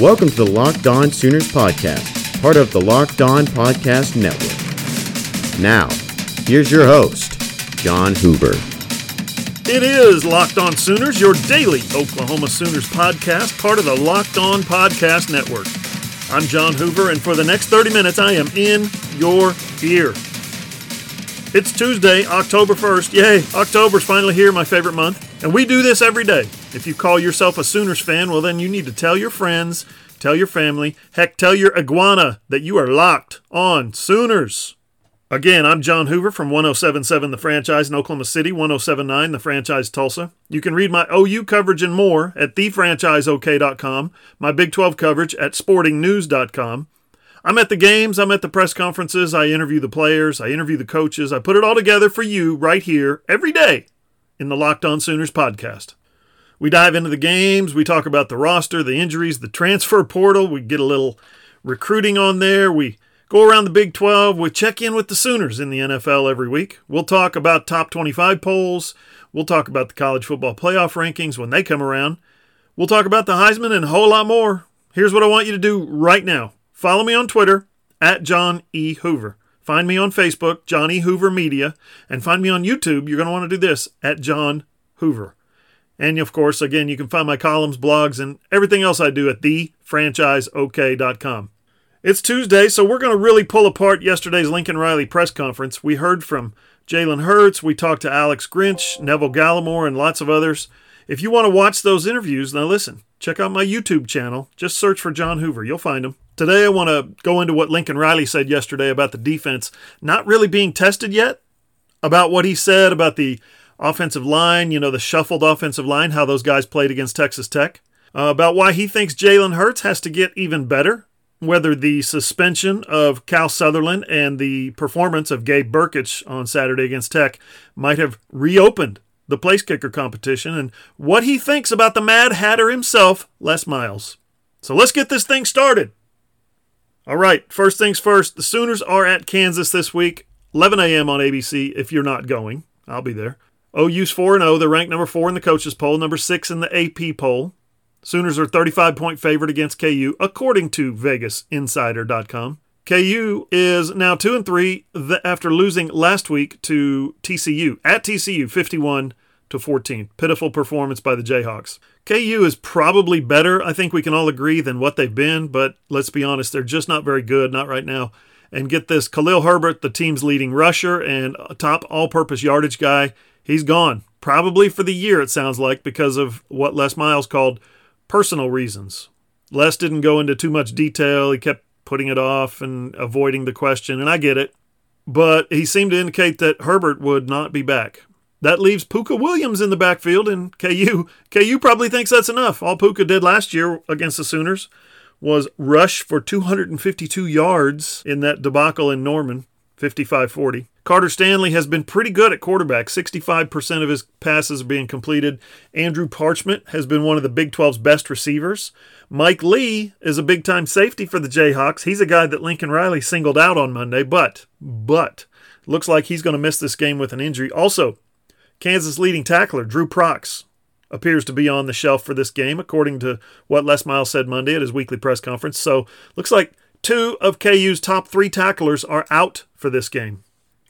Welcome to the Locked On Sooners podcast, part of the Locked On Podcast Network. Now, here's your host, John Hoover. It is Locked On Sooners, your daily Oklahoma Sooners podcast, part of the Locked On Podcast Network. I'm John Hoover, and for the next 30 minutes, I am in your ear. It's Tuesday, October 1st. Yay, October's finally here, my favorite month. And we do this every day. If you call yourself a Sooners fan, well, then you need to tell your friends, tell your family, heck, tell your iguana that you are locked on Sooners. Again, I'm John Hoover from 1077 The Franchise in Oklahoma City, 1079 The Franchise Tulsa. You can read my OU coverage and more at thefranchiseok.com, my Big 12 coverage at sportingnews.com. I'm at the games, I'm at the press conferences, I interview the players, I interview the coaches, I put it all together for you right here every day in the Locked On Sooners podcast. We dive into the games, we talk about the roster, the injuries, the transfer portal, we get a little recruiting on there, we go around the Big 12, we check in with the Sooners in the NFL every week. We'll talk about top 25 polls, we'll talk about the college football playoff rankings when they come around. We'll talk about the Heisman and a whole lot more. Here's what I want you to do right now. Follow me on Twitter at John E. Hoover. Find me on Facebook, Johnny Hoover Media, and find me on YouTube. You're going to want to do this at John Hoover. And of course, again, you can find my columns, blogs, and everything else I do at thefranchiseok.com. It's Tuesday, so we're going to really pull apart yesterday's Lincoln Riley press conference. We heard from Jalen Hurts, we talked to Alex Grinch, Neville Gallimore, and lots of others. If you want to watch those interviews, now listen, check out my YouTube channel. Just search for John Hoover, you'll find him. Today, I want to go into what Lincoln Riley said yesterday about the defense not really being tested yet, about what he said about the offensive line, you know, the shuffled offensive line, how those guys played against Texas Tech, uh, about why he thinks Jalen Hurts has to get even better, whether the suspension of Cal Sutherland and the performance of Gabe Brkic on Saturday against Tech might have reopened the place kicker competition, and what he thinks about the Mad Hatter himself, Les Miles. So let's get this thing started. All right, first things first. The Sooners are at Kansas this week, 11 a.m. on ABC. If you're not going, I'll be there. OU's 4 0. They're ranked number 4 in the coaches poll, number 6 in the AP poll. Sooners are 35 point favorite against KU, according to VegasInsider.com. KU is now 2 and 3 after losing last week to TCU at TCU 51 to 14. Pitiful performance by the Jayhawks. KU is probably better, I think we can all agree, than what they've been, but let's be honest, they're just not very good, not right now. And get this Khalil Herbert, the team's leading rusher and top all purpose yardage guy, he's gone. Probably for the year, it sounds like, because of what Les Miles called personal reasons. Les didn't go into too much detail. He kept putting it off and avoiding the question, and I get it. But he seemed to indicate that Herbert would not be back. That leaves Pooka Williams in the backfield, and KU KU probably thinks that's enough. All Pooka did last year against the Sooners was rush for 252 yards in that debacle in Norman, 55-40. Carter Stanley has been pretty good at quarterback. 65% of his passes are being completed. Andrew Parchment has been one of the Big 12's best receivers. Mike Lee is a big time safety for the Jayhawks. He's a guy that Lincoln Riley singled out on Monday, but, but, looks like he's going to miss this game with an injury. Also, Kansas leading tackler Dru Prox appears to be on the shelf for this game, according to what Les Miles said Monday at his weekly press conference. So looks like two of KU's top three tacklers are out for this game.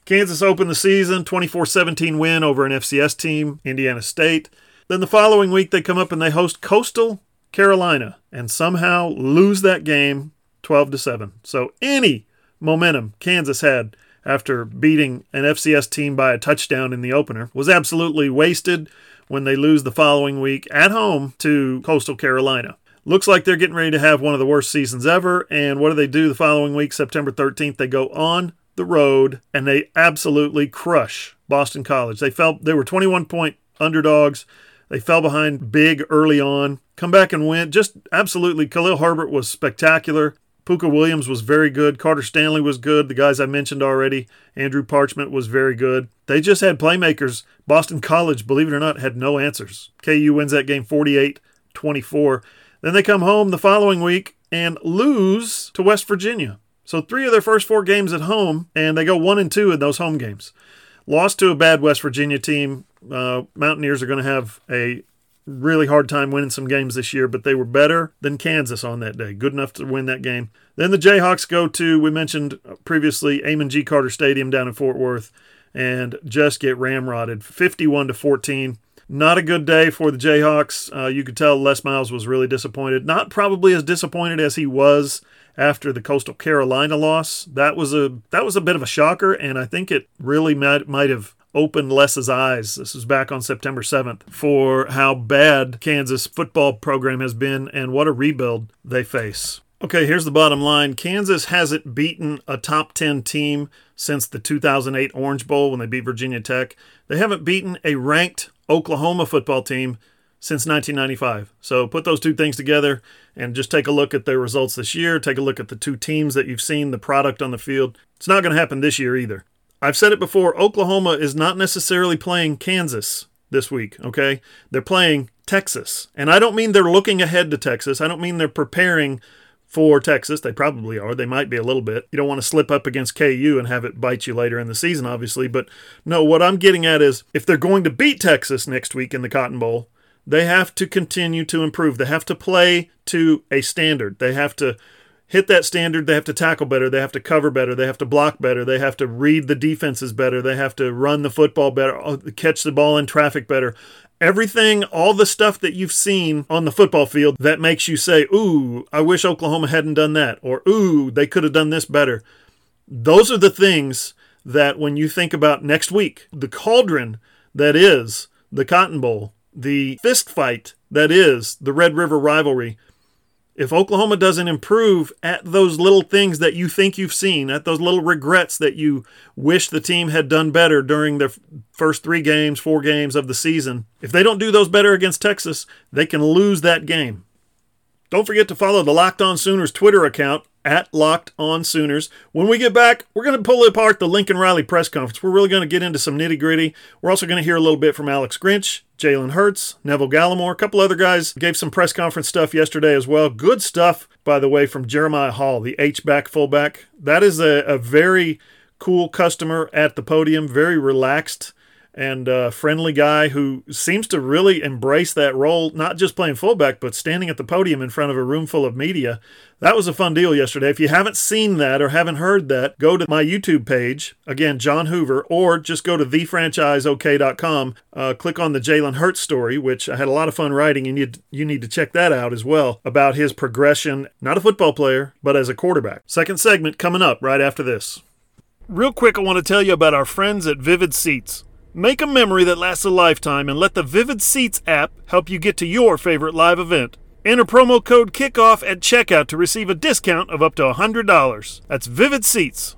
Kansas opened the season 24 17 win over an FCS team, Indiana State. Then the following week, they come up and they host Coastal Carolina and somehow lose that game 12 to 7. So any momentum Kansas had after beating an FCS team by a touchdown in the opener was absolutely wasted when they lose the following week at home to Coastal Carolina. Looks like they're getting ready to have one of the worst seasons ever. And what do they do the following week, September 13th? They go on the road and they absolutely crush Boston College. They fell they were 21 point underdogs. They fell behind big early on. Come back and win. Just absolutely Khalil Herbert was spectacular. Pooka Williams was very good. Carter Stanley was good. The guys I mentioned already. Andrew Parchment was very good. They just had playmakers. Boston College, believe it or not, had no answers. KU wins that game 48 24. Then they come home the following week and lose to West Virginia. So three of their first four games at home, and they go one and two in those home games. Lost to a bad West Virginia team. Uh, Mountaineers are going to have a really hard time winning some games this year, but they were better than Kansas on that day. Good enough to win that game. Then the Jayhawks go to, we mentioned previously, Amon G. Carter Stadium down in Fort Worth and just get ramrodded 51 to 14. Not a good day for the Jayhawks. Uh, you could tell Les Miles was really disappointed. Not probably as disappointed as he was after the Coastal Carolina loss. That was a that was a bit of a shocker, and I think it really might might have opened Les's eyes. This was back on September 7th for how bad Kansas football program has been and what a rebuild they face. Okay, here's the bottom line. Kansas hasn't beaten a top 10 team since the 2008 Orange Bowl when they beat Virginia Tech. They haven't beaten a ranked Oklahoma football team since 1995. So put those two things together and just take a look at their results this year. Take a look at the two teams that you've seen, the product on the field. It's not going to happen this year either. I've said it before Oklahoma is not necessarily playing Kansas this week, okay? They're playing Texas. And I don't mean they're looking ahead to Texas, I don't mean they're preparing for Texas. They probably are. They might be a little bit. You don't want to slip up against KU and have it bite you later in the season, obviously. But no, what I'm getting at is if they're going to beat Texas next week in the Cotton Bowl, they have to continue to improve. They have to play to a standard. They have to hit that standard. They have to tackle better. They have to cover better. They have to block better. They have to read the defenses better. They have to run the football better, uh, catch the ball in traffic better everything, all the stuff that you've seen on the football field that makes you say, Ooh, I wish Oklahoma hadn't done that, or Ooh, they could have done this better. Those are the things that when you think about next week, the cauldron that is the Cotton Bowl, the fist fight that is the Red River rivalry, if Oklahoma doesn't improve at those little things that you think you've seen, at those little regrets that you wish the team had done better during the first three games, four games of the season, if they don't do those better against Texas, they can lose that game. Don't forget to follow the Locked On Sooners Twitter account at Locked On Sooners. When we get back, we're going to pull apart the Lincoln Riley press conference. We're really going to get into some nitty gritty. We're also going to hear a little bit from Alex Grinch, Jalen Hurts, Neville Gallimore. A couple other guys gave some press conference stuff yesterday as well. Good stuff, by the way, from Jeremiah Hall, the H-back fullback. That is a, a very cool customer at the podium, very relaxed and a friendly guy who seems to really embrace that role, not just playing fullback, but standing at the podium in front of a room full of media. That was a fun deal yesterday. If you haven't seen that or haven't heard that, go to my YouTube page, again, John Hoover, or just go to thefranchiseok.com, uh, click on the Jalen Hurts story, which I had a lot of fun writing, and you, you need to check that out as well about his progression, not a football player, but as a quarterback. Second segment coming up right after this. Real quick, I want to tell you about our friends at Vivid Seats. Make a memory that lasts a lifetime and let the Vivid Seats app help you get to your favorite live event. Enter promo code KICKOFF at checkout to receive a discount of up to $100. That's Vivid Seats.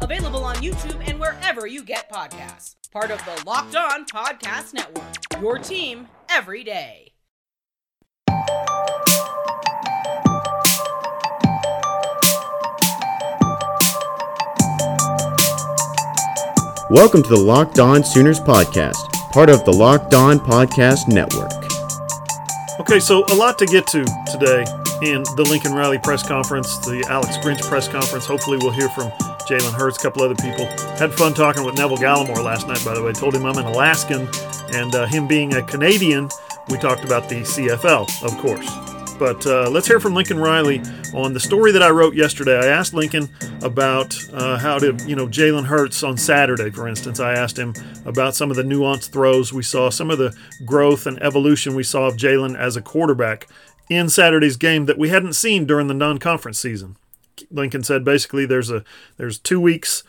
Available on YouTube and wherever you get podcasts. Part of the Locked On Podcast Network. Your team every day. Welcome to the Locked On Sooners podcast, part of the Locked On Podcast Network. Okay, so a lot to get to today in the Lincoln Riley press conference, the Alex Grinch press conference. Hopefully, we'll hear from Jalen Hurts, a couple other people. Had fun talking with Neville Gallimore last night, by the way. Told him I'm an Alaskan, and uh, him being a Canadian, we talked about the CFL, of course. But uh, let's hear from Lincoln Riley on the story that I wrote yesterday. I asked Lincoln about uh, how to, you know, Jalen Hurts on Saturday, for instance. I asked him about some of the nuanced throws we saw, some of the growth and evolution we saw of Jalen as a quarterback in Saturday's game that we hadn't seen during the non-conference season. Lincoln said basically there's a there's two weeks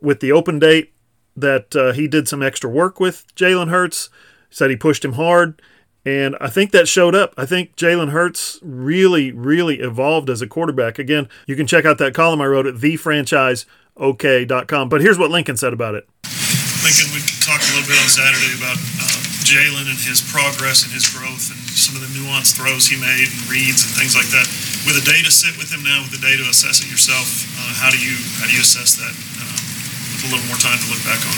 with the open date that uh, he did some extra work with Jalen Hurts. Said he pushed him hard and I think that showed up. I think Jalen Hurts really, really evolved as a quarterback. Again, you can check out that column I wrote at thefranchiseok.com. But here's what Lincoln said about it. Lincoln, we talked a little bit on Saturday about uh, Jalen and his progress and his growth and some of the nuanced throws he made and reads and things like that. With the data set with him now, with the data assess it yourself, uh, how do you how do you assess that um, with a little more time to look back on?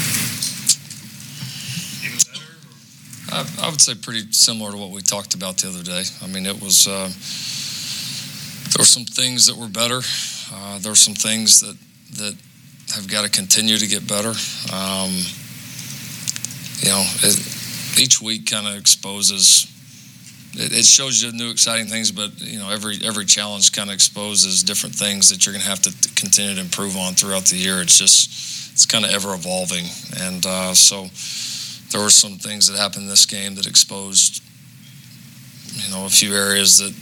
I, I, would say pretty similar to what we talked about the other day. I mean, it was uh, there were some things that were better. Uh, there were some things that that have got to continue to get better. Um, you know, it, each week kind of exposes. It, it, shows you new exciting things, but you know, every every challenge kind of exposes different things that you're going to have to continue to improve on throughout the year. It's just it's kind of ever evolving, and uh, so there were some things that happened in this game that exposed you know a few areas that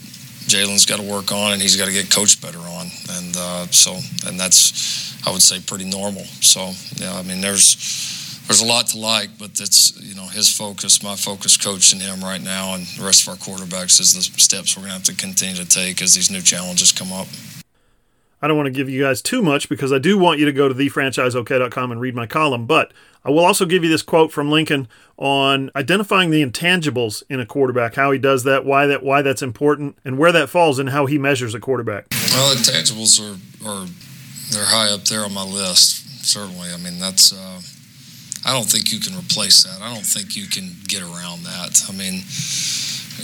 Jalen's got to work on and he's got to get coached better on, and uh, so and that's I would say pretty normal. So yeah, I mean there's there's a lot to like, but that's you know his focus, my focus, coaching him right now, and the rest of our quarterbacks is the steps we're gonna have to continue to take as these new challenges come up. I don't want to give you guys too much because I do want you to go to thefranchiseok.com and read my column, but I will also give you this quote from Lincoln on identifying the intangibles in a quarterback, how he does that, why that why that's important, and where that falls and how he measures a quarterback. Well, intangibles are, are they're high up there on my list. Certainly, I mean that's. Uh, I don't think you can replace that. I don't think you can get around that. I mean,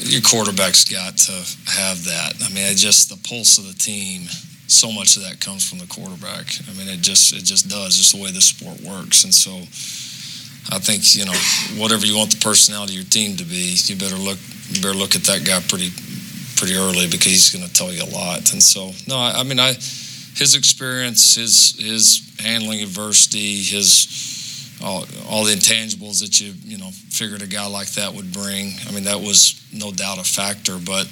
your quarterback's got to have that. I mean, just the pulse of the team. So much of that comes from the quarterback. I mean, it just it just does. It's the way the sport works, and so I think you know whatever you want the personality of your team to be, you better look you better look at that guy pretty pretty early because he's going to tell you a lot. And so no, I, I mean I his experience, his his handling adversity, his all, all the intangibles that you you know figured a guy like that would bring. I mean, that was no doubt a factor, but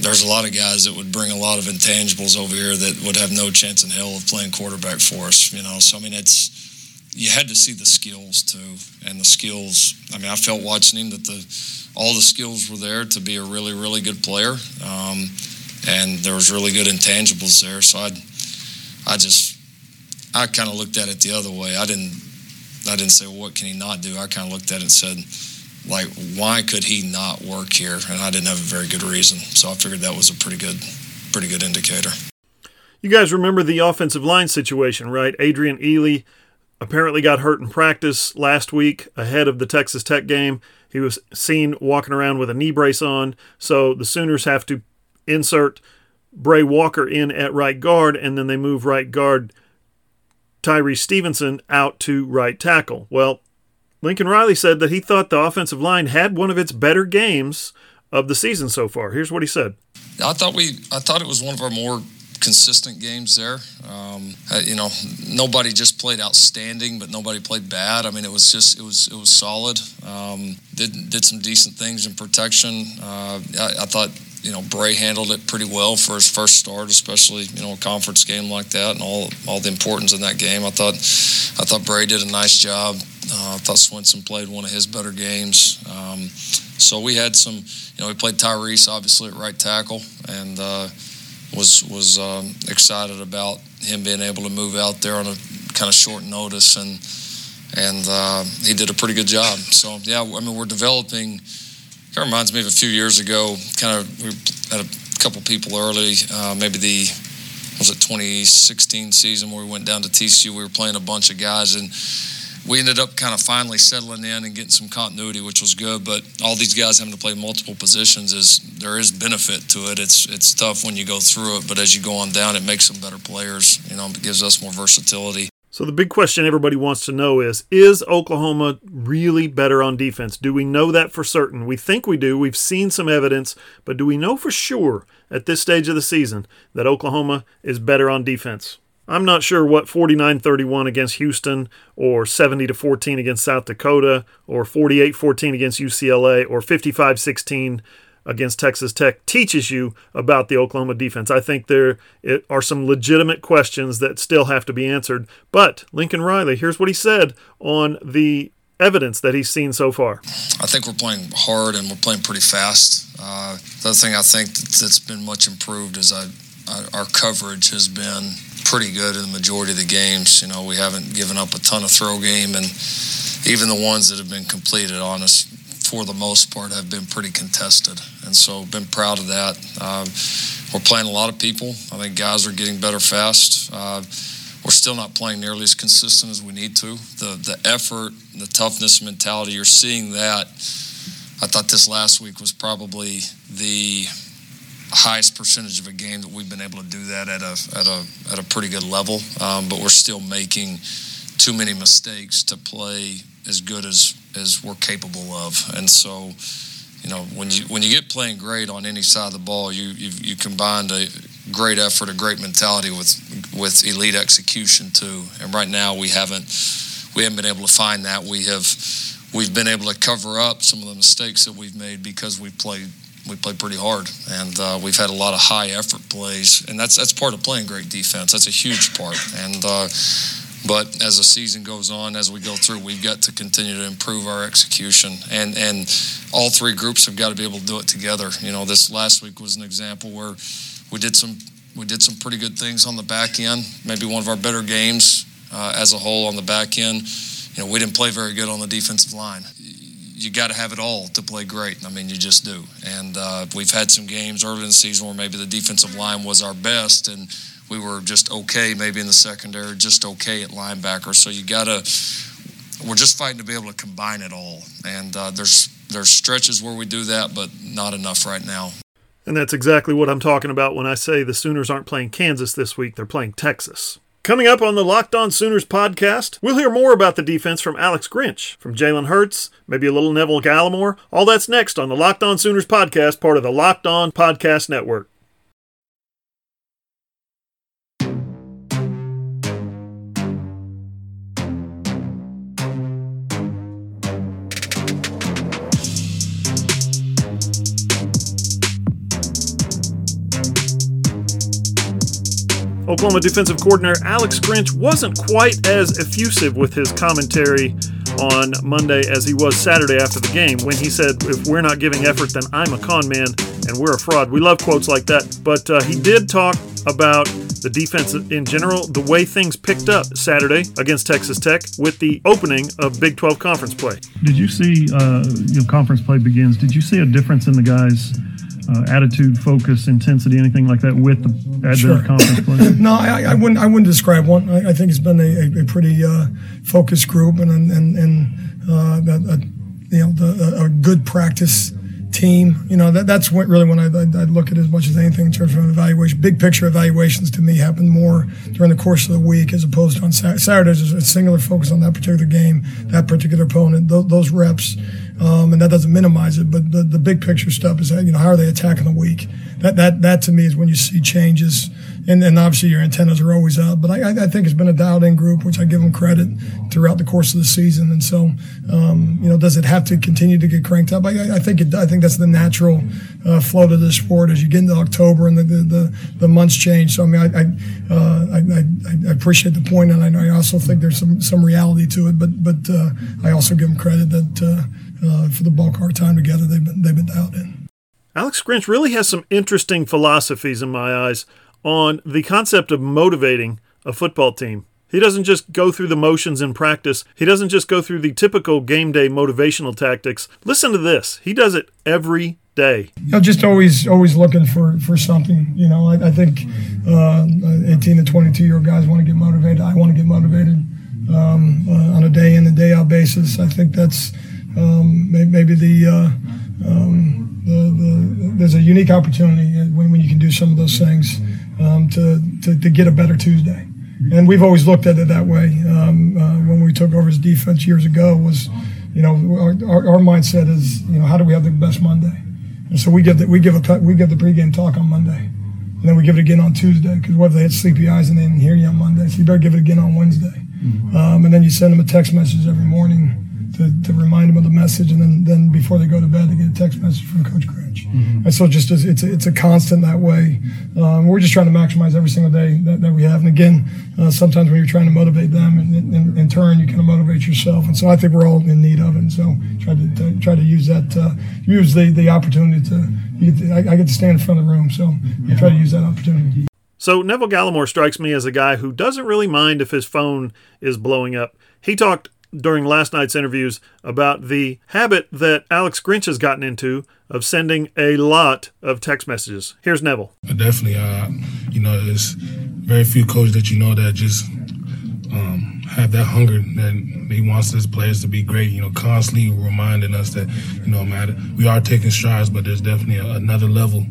there's a lot of guys that would bring a lot of intangibles over here that would have no chance in hell of playing quarterback for us. You know, so I mean, it's you had to see the skills too, and the skills. I mean, I felt watching him that the all the skills were there to be a really really good player, um, and there was really good intangibles there. So I, I just I kind of looked at it the other way. I didn't I didn't say, well, what can he not do? I kind of looked at it and said, like, why could he not work here? And I didn't have a very good reason. So I figured that was a pretty good, pretty good indicator. You guys remember the offensive line situation, right? Adrian Ealy apparently got hurt in practice last week ahead of the Texas Tech game. He was seen walking around with a knee brace on. So the Sooners have to insert Bray Walker in at right guard, and then they move right guard Tyree Stevenson out to right tackle. Well, Lincoln Riley said that he thought the offensive line had one of its better games of the season so far. Here's what he said. I thought we I thought it was one of our more consistent games there. Um, you know, nobody just played outstanding, but nobody played bad. I mean, it was just it was it was solid. Um, did did some decent things in protection. Uh, I, I, thought you know Bray handled it pretty well for his first start, especially you know a conference game like that and all all the importance in that game. I thought I thought Bray did a nice job. Uh, I thought Swenson played one of his better games. Um, so we had some, you know, we played Tyrese obviously at right tackle and uh, was was um, excited about him being able to move out there on a kind of short notice and and uh, he did a pretty good job. So yeah, I mean we're developing Kind of reminds me of a few years ago. Kind of, we had a couple people early, uh, maybe the was it 2016 season where we went down to TCU. We were playing a bunch of guys, and we ended up kind of finally settling in and getting some continuity, which was good. But all these guys having to play multiple positions is there is benefit to it. It's it's tough when you go through it, but as you go on down, it makes them better players. You know, it gives us more versatility. So the big question everybody wants to know is is Oklahoma really better on defense? Do we know that for certain? We think we do. We've seen some evidence, but do we know for sure at this stage of the season that Oklahoma is better on defense? I'm not sure what 49-31 against Houston or 70 to 14 against South Dakota or 48-14 against UCLA or 55-16 against Texas Tech teaches you about the Oklahoma defense. I think there are some legitimate questions that still have to be answered. But Lincoln Riley, here's what he said on the evidence that he's seen so far. I think we're playing hard and we're playing pretty fast. Uh, the other thing I think that's been much improved is I, I, our coverage has been pretty good in the majority of the games. You know, we haven't given up a ton of throw game and even the ones that have been completed on us, for the most part, have been pretty contested. And so, been proud of that. Uh, we're playing a lot of people. I think guys are getting better fast. Uh, we're still not playing nearly as consistent as we need to. The the effort, the toughness mentality, you're seeing that. I thought this last week was probably the highest percentage of a game that we've been able to do that at a at a at a pretty good level. Um, but we're still making too many mistakes to play as good as as we're capable of. And so, you know, when you when you get playing great on any side of the ball, you you, you combined a great effort, a great mentality with with elite execution too. And right now we haven't we haven't been able to find that. We have we've been able to cover up some of the mistakes that we've made because we played we played pretty hard, and uh, we've had a lot of high effort plays, and that's that's part of playing great defense. That's a huge part, and. Uh, but as the season goes on, as we go through, we've got to continue to improve our execution, and and all three groups have got to be able to do it together. You know, this last week was an example where we did some we did some pretty good things on the back end. Maybe one of our better games uh, as a whole on the back end. You know, we didn't play very good on the defensive line. You got to have it all to play great. I mean, you just do. And uh, we've had some games early in the season where maybe the defensive line was our best, and we were just okay, maybe in the secondary, just okay at linebacker. So you got to. We're just fighting to be able to combine it all, and uh, there's there's stretches where we do that, but not enough right now. And that's exactly what I'm talking about when I say the Sooners aren't playing Kansas this week, they're playing Texas. Coming up on the Locked On Sooners podcast, we'll hear more about the defense from Alex Grinch, from Jalen Hurts, maybe a little Neville Gallimore. All that's next on the Locked On Sooners podcast, part of the Locked On Podcast Network. Oklahoma defensive coordinator Alex Grinch wasn't quite as effusive with his commentary on Monday as he was Saturday after the game when he said, If we're not giving effort, then I'm a con man and we're a fraud. We love quotes like that. But uh, he did talk about the defense in general, the way things picked up Saturday against Texas Tech with the opening of Big 12 conference play. Did you see, uh, you know, conference play begins? Did you see a difference in the guys' uh, attitude, focus, intensity, anything like that with the advent Sure. of conference play? No, I, I wouldn't. I wouldn't describe one. I, I think it's been a, a, a pretty uh, focused group and and and, uh, a, a, you know the, a, good practice team. You know that that's what really when I, I, I look at it as much as anything in terms of evaluation. Big picture evaluations to me happen more during the course of the week as opposed to on Sat- Saturdays. Is a singular focus on that particular game, that particular opponent, those, those reps. Um, and that doesn't minimize it, but the, the big picture stuff is that, you know how are they attacking the week? That that that to me is when you see changes, and, and obviously your antennas are always up. But I, I- think it's been a dialed in group, which I give them credit throughout the course of the season. And so, um, you know, does it have to continue to get cranked up? I, I think it. I think that's the natural uh, flow to the sport as you get into October and the the, the, the months change. So I mean, I I, uh, I, I, appreciate the point, and I, I also think there's some some reality to it. But but uh, I also give them credit that. Uh, for the bulk of our time together, they've been they've been dialed in. Alex Grinch really has some interesting philosophies in my eyes on the concept of motivating a football team. He doesn't just go through the motions in practice. He doesn't just go through the typical game day motivational tactics. Listen to this. He does it every day. You know, just always always looking for for something. You know, I, I think uh, 18 to 22 year old guys want to get motivated. I want to get motivated um, uh, on a day in and day out basis. I think that's um, maybe the, uh, um, the, the there's a unique opportunity when, when you can do some of those things um, to, to to get a better Tuesday. And we've always looked at it that way. Um, uh, when we took over his defense years ago, was you know our, our, our mindset is you know how do we have the best Monday? And so we give the, we give a we give the pregame talk on Monday, and then we give it again on Tuesday because what if they had sleepy eyes and they didn't hear you on Monday? So you better give it again on Wednesday, um, and then you send them a text message every morning to, to remind them of the message, and then then before they go to bed, they get a text message from Coach Grinch. And so just as it's a, it's a constant that way. Um, we're just trying to maximize every single day that, that we have. And again, uh, sometimes when you're trying to motivate them, and in, in, in turn, you kind of motivate yourself. And so I think we're all in need of it. And so try to, to try to use that uh, use the the opportunity to. You get to I, I get to stand in front of the room, so I try to use that opportunity. So Neville Gallimore strikes me as a guy who doesn't really mind if his phone is blowing up. He talked during last night's interviews about the habit that Alex Grinch has gotten into of sending a lot of text messages. Here's Neville. Definitely, uh, you know, there's very few coaches that you know that just um, have that hunger that he wants his players to be great. You know, constantly reminding us that you know, man, we are taking strides, but there's definitely a, another level.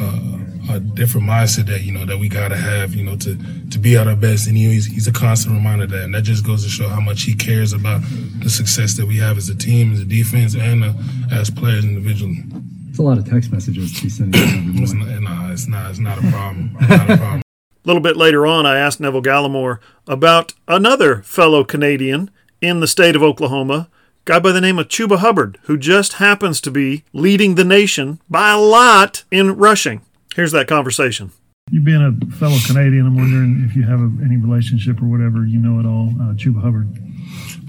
Uh, a different mindset that you know that we gotta have, you know, to to be at our best. And he, he's he's a constant reminder of that, and that just goes to show how much he cares about the success that we have as a team, as a defense, and uh, as players individually. It's a lot of text messages to be sending It's not, no, it's not. It's not a problem. not a problem. A little bit later on, I asked Neville Gallimore about another fellow Canadian in the state of Oklahoma, guy by the name of Chuba Hubbard, who just happens to be leading the nation by a lot in rushing. Here's that conversation. You being a fellow Canadian, I'm wondering if you have a, any relationship or whatever, you know at all, uh, Chuba Hubbard.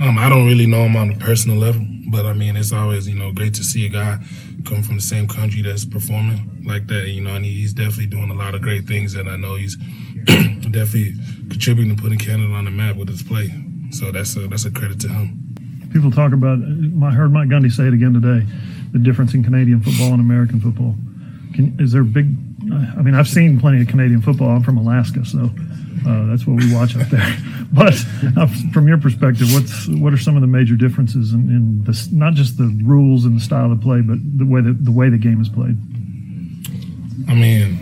Um, I don't really know him on a personal level, but I mean, it's always you know great to see a guy come from the same country that's performing like that. You know, and he's definitely doing a lot of great things, and I know he's definitely contributing to putting Canada on the map with his play. So that's a that's a credit to him. People talk about. I heard Mike Gundy say it again today. The difference in Canadian football and American football. Can, is there big? I mean, I've seen plenty of Canadian football. I'm from Alaska, so uh, that's what we watch up there. But uh, from your perspective, what's what are some of the major differences in, in? Not just the rules and the style of play, but the way that the way the game is played. I mean,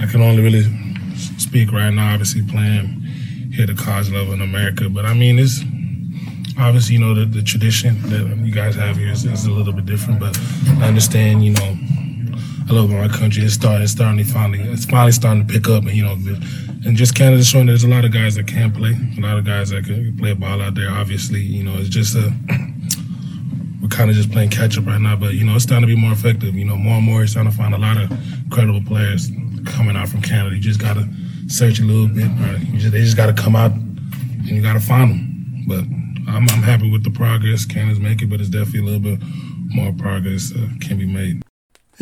I can only really speak right now. Obviously, playing here at the college level in America, but I mean, it's obviously you know the, the tradition that you guys have here is, is a little bit different. But I understand, you know. I love my country. It's starting, it's starting to finally, it's finally starting to pick up, and you know, and just Canada's showing there's a lot of guys that can play, a lot of guys that can play ball out there. Obviously, you know, it's just a we're kind of just playing catch up right now, but you know, it's starting to be more effective. You know, more and more, it's starting to find a lot of credible players coming out from Canada. You just gotta search a little bit? Just, they just gotta come out, and you gotta find them. But I'm, I'm happy with the progress Canada's making, but it's definitely a little bit more progress uh, can be made.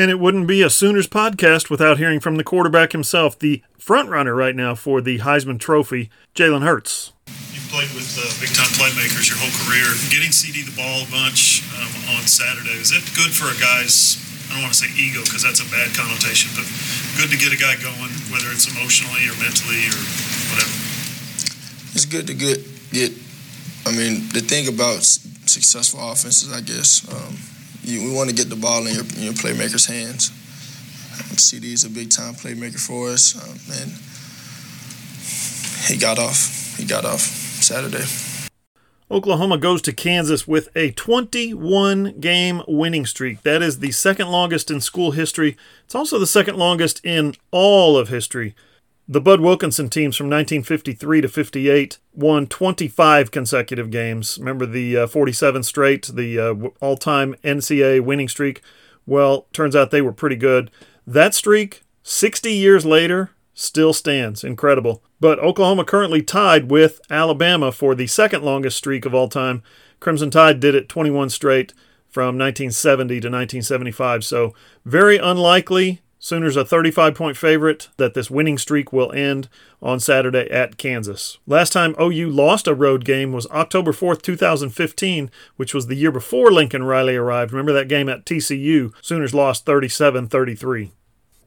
And it wouldn't be a Sooners podcast without hearing from the quarterback himself, the front runner right now for the Heisman Trophy, Jalen Hurts. You've played with uh, big time playmakers your whole career. Getting CeeDee the ball a bunch um, on Saturday, is that good for a guy's, I don't want to say ego because that's a bad connotation, but good to get a guy going, whether it's emotionally or mentally or whatever? It's good to get, get I mean, the thing about successful offenses, I guess, um, you, we want to get the ball in your, in your playmakers' hands. Um, CeeDee is a big time playmaker for us, um, and he got off. He got off Saturday. Oklahoma goes to Kansas with a 21 game winning streak. That is the second longest in school history. It's also the second longest in all of history. The Bud Wilkinson teams from 1953 to 58 won 25 consecutive games. Remember the uh, 47 straight, the uh, all time NCAA winning streak? Well, turns out they were pretty good. That streak, 60 years later, still stands. Incredible. But Oklahoma currently tied with Alabama for the second longest streak of all time. Crimson Tide did it 21 straight from 1970 to 1975. So, very unlikely Sooners a 35 point favorite that this winning streak will end on Saturday at Kansas. Last time OU lost a road game was October 4th, 2015, which was the year before Lincoln Riley arrived. Remember that game at TCU? Sooners lost 37 33.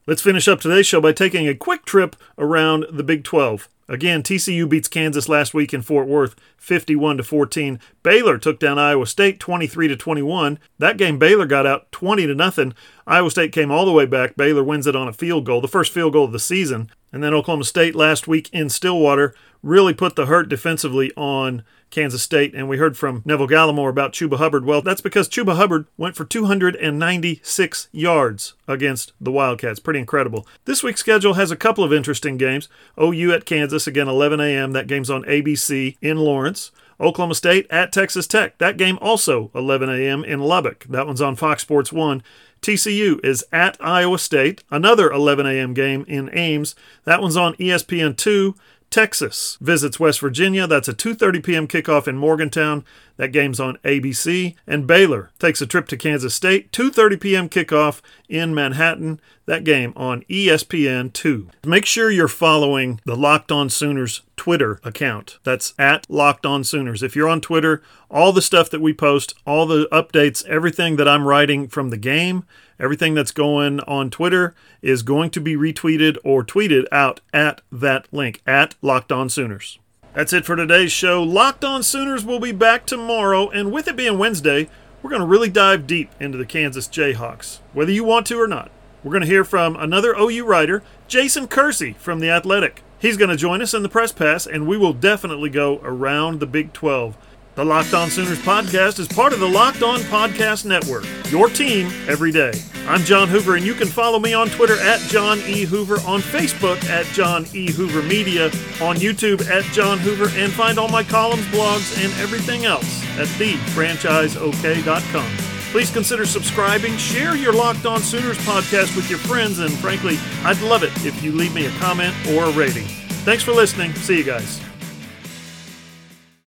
Let's finish up today's show by taking a quick trip around the Big 12. Again, TCU beats Kansas last week in Fort Worth 51 to 14. Baylor took down Iowa State 23 to 21. That game Baylor got out 20 to nothing. Iowa State came all the way back. Baylor wins it on a field goal, the first field goal of the season. And then Oklahoma State last week in Stillwater really put the hurt defensively on Kansas State. And we heard from Neville Gallimore about Chuba Hubbard. Well, that's because Chuba Hubbard went for 296 yards against the Wildcats. Pretty incredible. This week's schedule has a couple of interesting games. OU at Kansas, again, 11 a.m. That game's on ABC in Lawrence. Oklahoma State at Texas Tech. That game also 11 a.m. in Lubbock. That one's on Fox Sports 1. TCU is at Iowa State, another 11 a.m. game in Ames. That one's on ESPN 2. Texas visits West Virginia. That's a 2:30 p.m. kickoff in Morgantown. That game's on ABC. And Baylor takes a trip to Kansas State. 2:30 p.m. kickoff in Manhattan. That game on ESPN 2. Make sure you're following the Locked On Sooners Twitter account. That's at Locked On Sooners. If you're on Twitter, all the stuff that we post, all the updates, everything that I'm writing from the game, everything that's going on Twitter is going to be retweeted or tweeted out at that link at Locked On Sooners. That's it for today's show. Locked On Sooners will be back tomorrow, and with it being Wednesday, we're going to really dive deep into the Kansas Jayhawks, whether you want to or not. We're going to hear from another OU writer, Jason Kersey from The Athletic. He's going to join us in the press pass, and we will definitely go around the Big 12. The Locked On Sooners podcast is part of the Locked On Podcast Network, your team every day. I'm John Hoover, and you can follow me on Twitter at John E. Hoover, on Facebook at John E. Hoover Media, on YouTube at John Hoover, and find all my columns, blogs, and everything else at thefranchiseok.com. Please consider subscribing, share your Locked On Sooners podcast with your friends, and frankly, I'd love it if you leave me a comment or a rating. Thanks for listening. See you guys.